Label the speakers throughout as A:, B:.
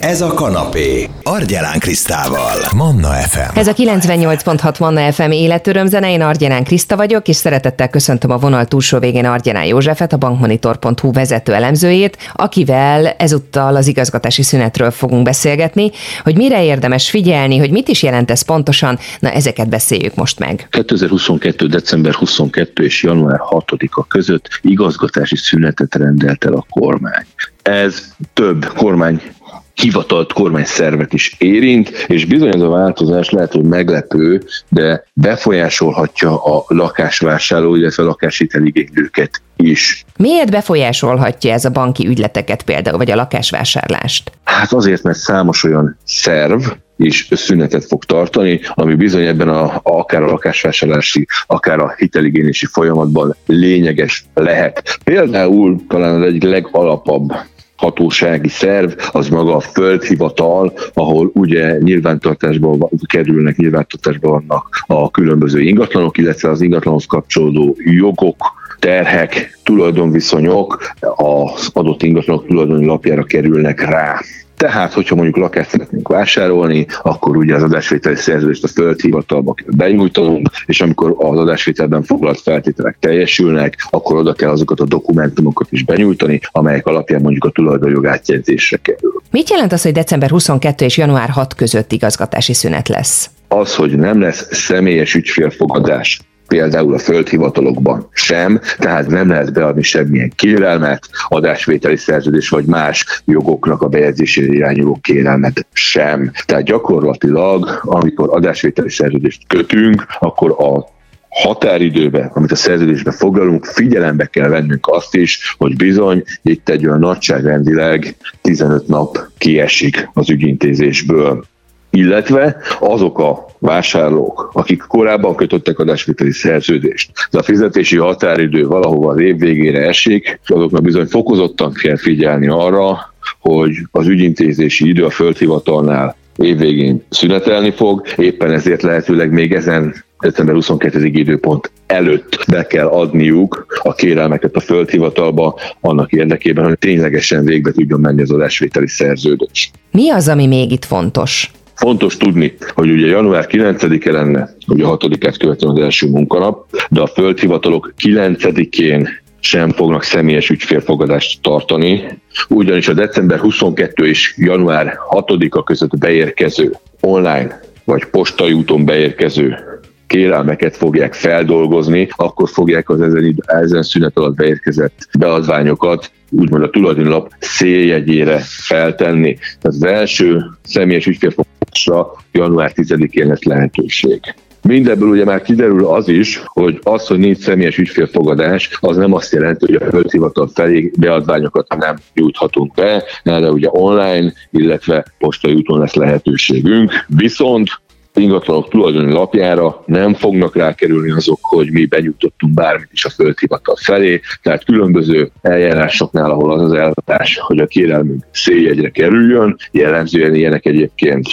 A: Ez a kanapé. Argyelán Krisztával. Manna FM.
B: Ez a 98.6 Manna FM életörömzene, én Argyelán Kriszta vagyok, és szeretettel köszöntöm a vonal túlsó végén Argyelán Józsefet, a bankmonitor.hu vezető elemzőjét, akivel ezúttal az igazgatási szünetről fogunk beszélgetni, hogy mire érdemes figyelni, hogy mit is jelent ez pontosan, na ezeket beszéljük most meg.
C: 2022. december 22 és január 6-a között igazgatási szünetet rendelt el a kormány. Ez több kormány hivatalt kormányszervet is érint, és bizony ez a változás lehet, hogy meglepő, de befolyásolhatja a lakásvásárló, illetve a lakáshiteligénylőket is.
B: Miért befolyásolhatja ez a banki ügyleteket például, vagy a lakásvásárlást?
C: Hát azért, mert számos olyan szerv, is szünetet fog tartani, ami bizony ebben a, akár a lakásvásárlási, akár a hiteligényési folyamatban lényeges lehet. Például talán az egyik legalapabb hatósági szerv, az maga a földhivatal, ahol ugye nyilvántartásban kerülnek, nyilvántartásban vannak a különböző ingatlanok, illetve az ingatlanhoz kapcsolódó jogok, terhek, tulajdonviszonyok az adott ingatlanok tulajdoni lapjára kerülnek rá. Tehát, hogyha mondjuk lakást szeretnénk vásárolni, akkor ugye az adásvételi szerződést a földhivatalba kell benyújtanunk, és amikor az adásvételben foglalt feltételek teljesülnek, akkor oda kell azokat a dokumentumokat is benyújtani, amelyek alapján mondjuk a tulajdonjog átjegyzésre kerül.
B: Mit jelent az, hogy december 22 és január 6 között igazgatási szünet lesz?
C: Az, hogy nem lesz személyes ügyfélfogadás például a földhivatalokban sem, tehát nem lehet beadni semmilyen kérelmet, adásvételi szerződés vagy más jogoknak a bejegyzésére irányuló kérelmet sem. Tehát gyakorlatilag, amikor adásvételi szerződést kötünk, akkor a határidőben, amit a szerződésben foglalunk, figyelembe kell vennünk azt is, hogy bizony itt egy olyan nagyságrendileg 15 nap kiesik az ügyintézésből illetve azok a vásárlók, akik korábban kötöttek adásviteli szerződést, de a fizetési határidő valahova az év végére esik, azoknak bizony fokozottan kell figyelni arra, hogy az ügyintézési idő a földhivatalnál évvégén szünetelni fog, éppen ezért lehetőleg még ezen december 22. időpont előtt be kell adniuk a kérelmeket a földhivatalba annak érdekében, hogy ténylegesen végbe tudjon menni az adásvételi szerződés.
B: Mi az, ami még itt fontos?
C: Fontos tudni, hogy ugye január 9-e lenne, ugye a 6-át követően az első munkanap, de a földhivatalok 9-én sem fognak személyes ügyfélfogadást tartani, ugyanis a december 22 és január 6-a között beérkező online vagy postai úton beérkező kérelmeket fogják feldolgozni, akkor fogják az ezen, ezen szünet alatt beérkezett beadványokat úgymond a tulajdonlap széljegyére feltenni. Tehát az első személyes ügyfélfogadásra január 10-én lesz lehetőség. Mindebből ugye már kiderül az is, hogy az, hogy nincs személyes ügyfélfogadás, az nem azt jelenti, hogy a földhivatal felé beadványokat nem juthatunk be, de ugye online, illetve postai úton lesz lehetőségünk. Viszont ingatlanok tulajdoni lapjára nem fognak rákerülni azok, hogy mi benyújtottunk bármit is a földhivatal felé, tehát különböző eljárásoknál, ahol az az elvárás, hogy a kérelmünk széljegyre kerüljön, jellemzően ilyenek egyébként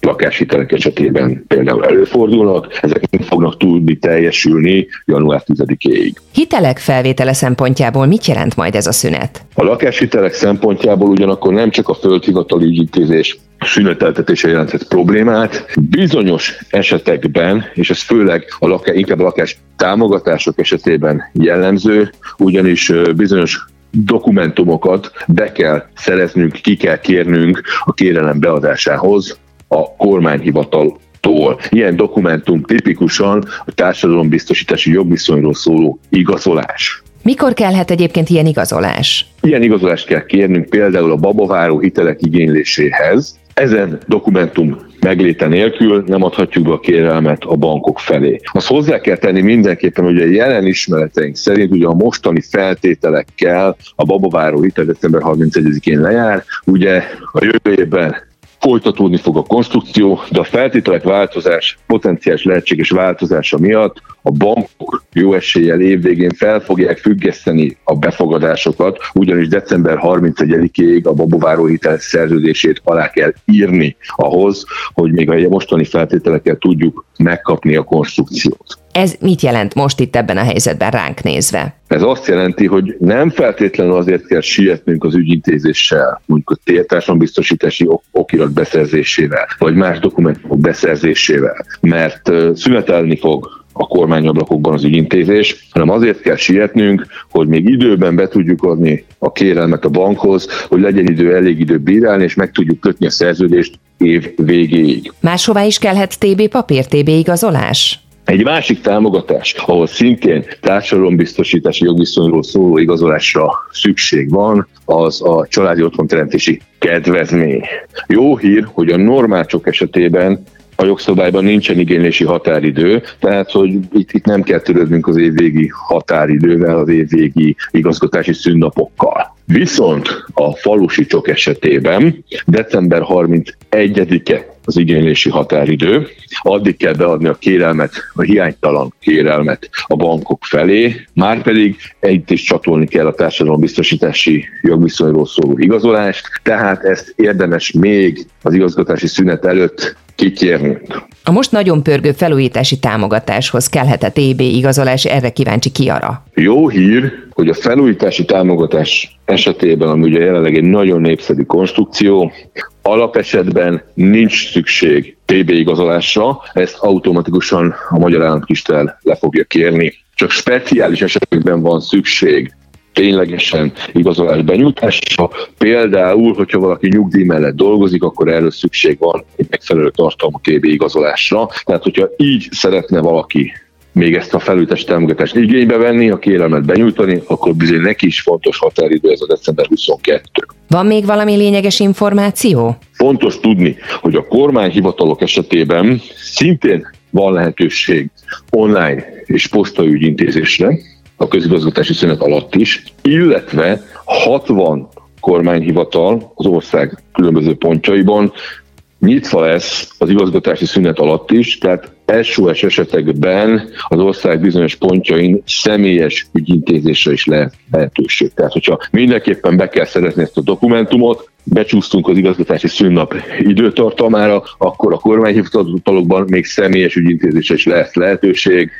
C: lakáshitelek esetében például előfordulnak, ezek nem fognak tudni teljesülni január 10-éig.
B: Hitelek felvétele szempontjából mit jelent majd ez a szünet?
C: A lakáshitelek szempontjából ugyanakkor nem csak a földhivatali ügyintézés szüneteltetése jelentett problémát. Bizonyos esetekben, és ez főleg a lakás, inkább a lakás támogatások esetében jellemző, ugyanis bizonyos dokumentumokat be kell szereznünk, ki kell kérnünk a kérelem beadásához a kormányhivatal tól. Ilyen dokumentum tipikusan a társadalombiztosítási jogviszonyról szóló igazolás.
B: Mikor kellhet egyébként ilyen igazolás?
C: Ilyen igazolást kell kérnünk például a babaváró hitelek igényléséhez. Ezen dokumentum megléte nélkül nem adhatjuk be a kérelmet a bankok felé. Azt hozzá kell tenni mindenképpen, hogy a jelen ismereteink szerint ugye a mostani feltételekkel a babaváró hitel december 31-én lejár, ugye a jövő évben folytatódni fog a konstrukció, de a feltételek változás, potenciális lehetséges változása miatt a bankok jó eséllyel évvégén fel fogják függeszteni a befogadásokat, ugyanis december 31-ig a babováró hitel szerződését alá kell írni ahhoz, hogy még a mostani feltételekkel tudjuk megkapni a konstrukciót.
B: Ez mit jelent most itt ebben a helyzetben ránk nézve?
C: Ez azt jelenti, hogy nem feltétlenül azért kell sietnünk az ügyintézéssel, mondjuk a társadalombiztosítási okirat beszerzésével, vagy más dokumentumok beszerzésével, mert szünetelni fog a kormányablakokban az ügyintézés, hanem azért kell sietnünk, hogy még időben be tudjuk adni a kérelmet a bankhoz, hogy legyen idő, elég idő bírálni, és meg tudjuk kötni a szerződést év végéig.
B: Máshová is kellhet TB papír, TB igazolás?
C: Egy másik támogatás, ahol szintén társadalombiztosítási jogviszonyról szóló igazolásra szükség van, az a családi otthonteremtési kedvezmény. Jó hír, hogy a normálcsok esetében a jogszabályban nincsen igénylési határidő, tehát hogy itt, itt nem kell törődnünk az évvégi határidővel, az évvégi igazgatási szünnapokkal. Viszont a falusi csok esetében december 31-e az igénylési határidő, addig kell beadni a kérelmet, a hiánytalan kérelmet a bankok felé, már pedig együtt is csatolni kell a társadalombiztosítási jogviszonyról szóló igazolást, tehát ezt érdemes még az igazgatási szünet előtt kikérnünk.
B: A most nagyon pörgő felújítási támogatáshoz kellhet a TB igazolás, erre kíváncsi ki arra.
C: Jó hír, hogy a felújítási támogatás esetében, ami ugye jelenleg egy nagyon népszerű konstrukció, alapesetben nincs szükség TB igazolásra, ezt automatikusan a Magyar Államkistel le fogja kérni. Csak speciális esetekben van szükség ténylegesen igazolás benyújtása. Például, hogyha valaki nyugdíj mellett dolgozik, akkor erről szükség van egy megfelelő tartalmú TB igazolásra. Tehát, hogyha így szeretne valaki még ezt a felültes támogatást igénybe venni, a kérelmet benyújtani, akkor bizony neki is fontos határidő ez a december 22.
B: Van még valami lényeges információ?
C: Fontos tudni, hogy a kormányhivatalok esetében szintén van lehetőség online és postaügyintézésre, a közigazgatási szünet alatt is, illetve 60 kormányhivatal az ország különböző pontjaiban nyitva lesz az igazgatási szünet alatt is, tehát SOS esetekben az ország bizonyos pontjain személyes ügyintézésre is lehet lehetőség. Tehát, hogyha mindenképpen be kell szerezni ezt a dokumentumot, becsúsztunk az igazgatási szünnap időtartamára, akkor a kormányhivatalokban még személyes ügyintézésre is lehet lehetőség,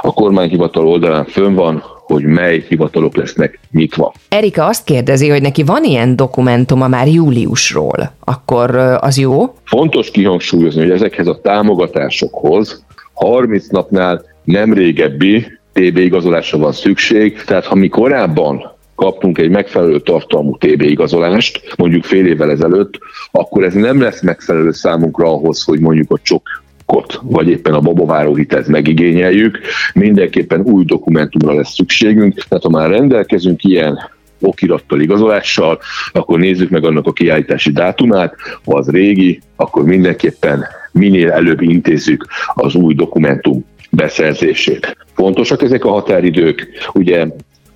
C: a kormányhivatal oldalán fönn van, hogy mely hivatalok lesznek nyitva.
B: Erika azt kérdezi, hogy neki van ilyen dokumentuma már júliusról, akkor az jó?
C: Fontos kihangsúlyozni, hogy ezekhez a támogatásokhoz 30 napnál nem régebbi TB igazolásra van szükség, tehát ha mi korábban kaptunk egy megfelelő tartalmú TB igazolást, mondjuk fél évvel ezelőtt, akkor ez nem lesz megfelelő számunkra ahhoz, hogy mondjuk a csok bankot, vagy éppen a babaváró hitelt megigényeljük, mindenképpen új dokumentumra lesz szükségünk, tehát ha már rendelkezünk ilyen okirattal, igazolással, akkor nézzük meg annak a kiállítási dátumát, ha az régi, akkor mindenképpen minél előbb intézzük az új dokumentum beszerzését. Fontosak ezek a határidők, ugye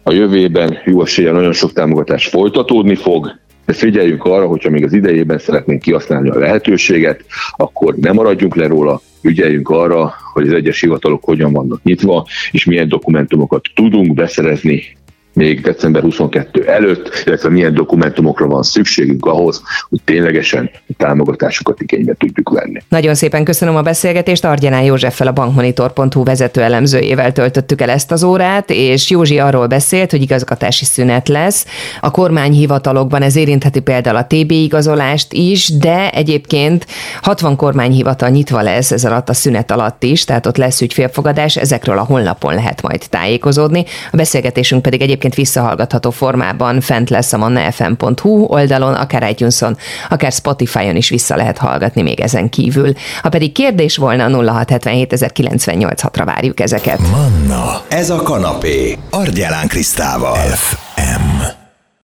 C: a jövőben jó esélye nagyon sok támogatás folytatódni fog, de figyeljünk arra, hogyha még az idejében szeretnénk kihasználni a lehetőséget, akkor nem maradjunk le róla, ügyeljünk arra, hogy az egyes hivatalok hogyan vannak nyitva, és milyen dokumentumokat tudunk beszerezni még december 22 előtt, illetve milyen dokumentumokra van szükségünk ahhoz, hogy ténylegesen a támogatásokat igénybe tudjuk venni.
B: Nagyon szépen köszönöm a beszélgetést. Argyanán Józseffel a bankmonitor.hu vezető elemzőjével töltöttük el ezt az órát, és Józsi arról beszélt, hogy igazgatási szünet lesz. A kormányhivatalokban ez érintheti például a TB igazolást is, de egyébként 60 kormányhivatal nyitva lesz ez alatt a szünet alatt is, tehát ott lesz ügyfélfogadás, ezekről a honlapon lehet majd tájékozódni. A beszélgetésünk pedig egyébként egyébként visszahallgatható formában fent lesz a mannafm.hu oldalon, akár itunes akár Spotify-on is vissza lehet hallgatni még ezen kívül. Ha pedig kérdés volna, 0677 ra várjuk ezeket.
A: Manna, ez a kanapé, Argyelán Krisztával. F.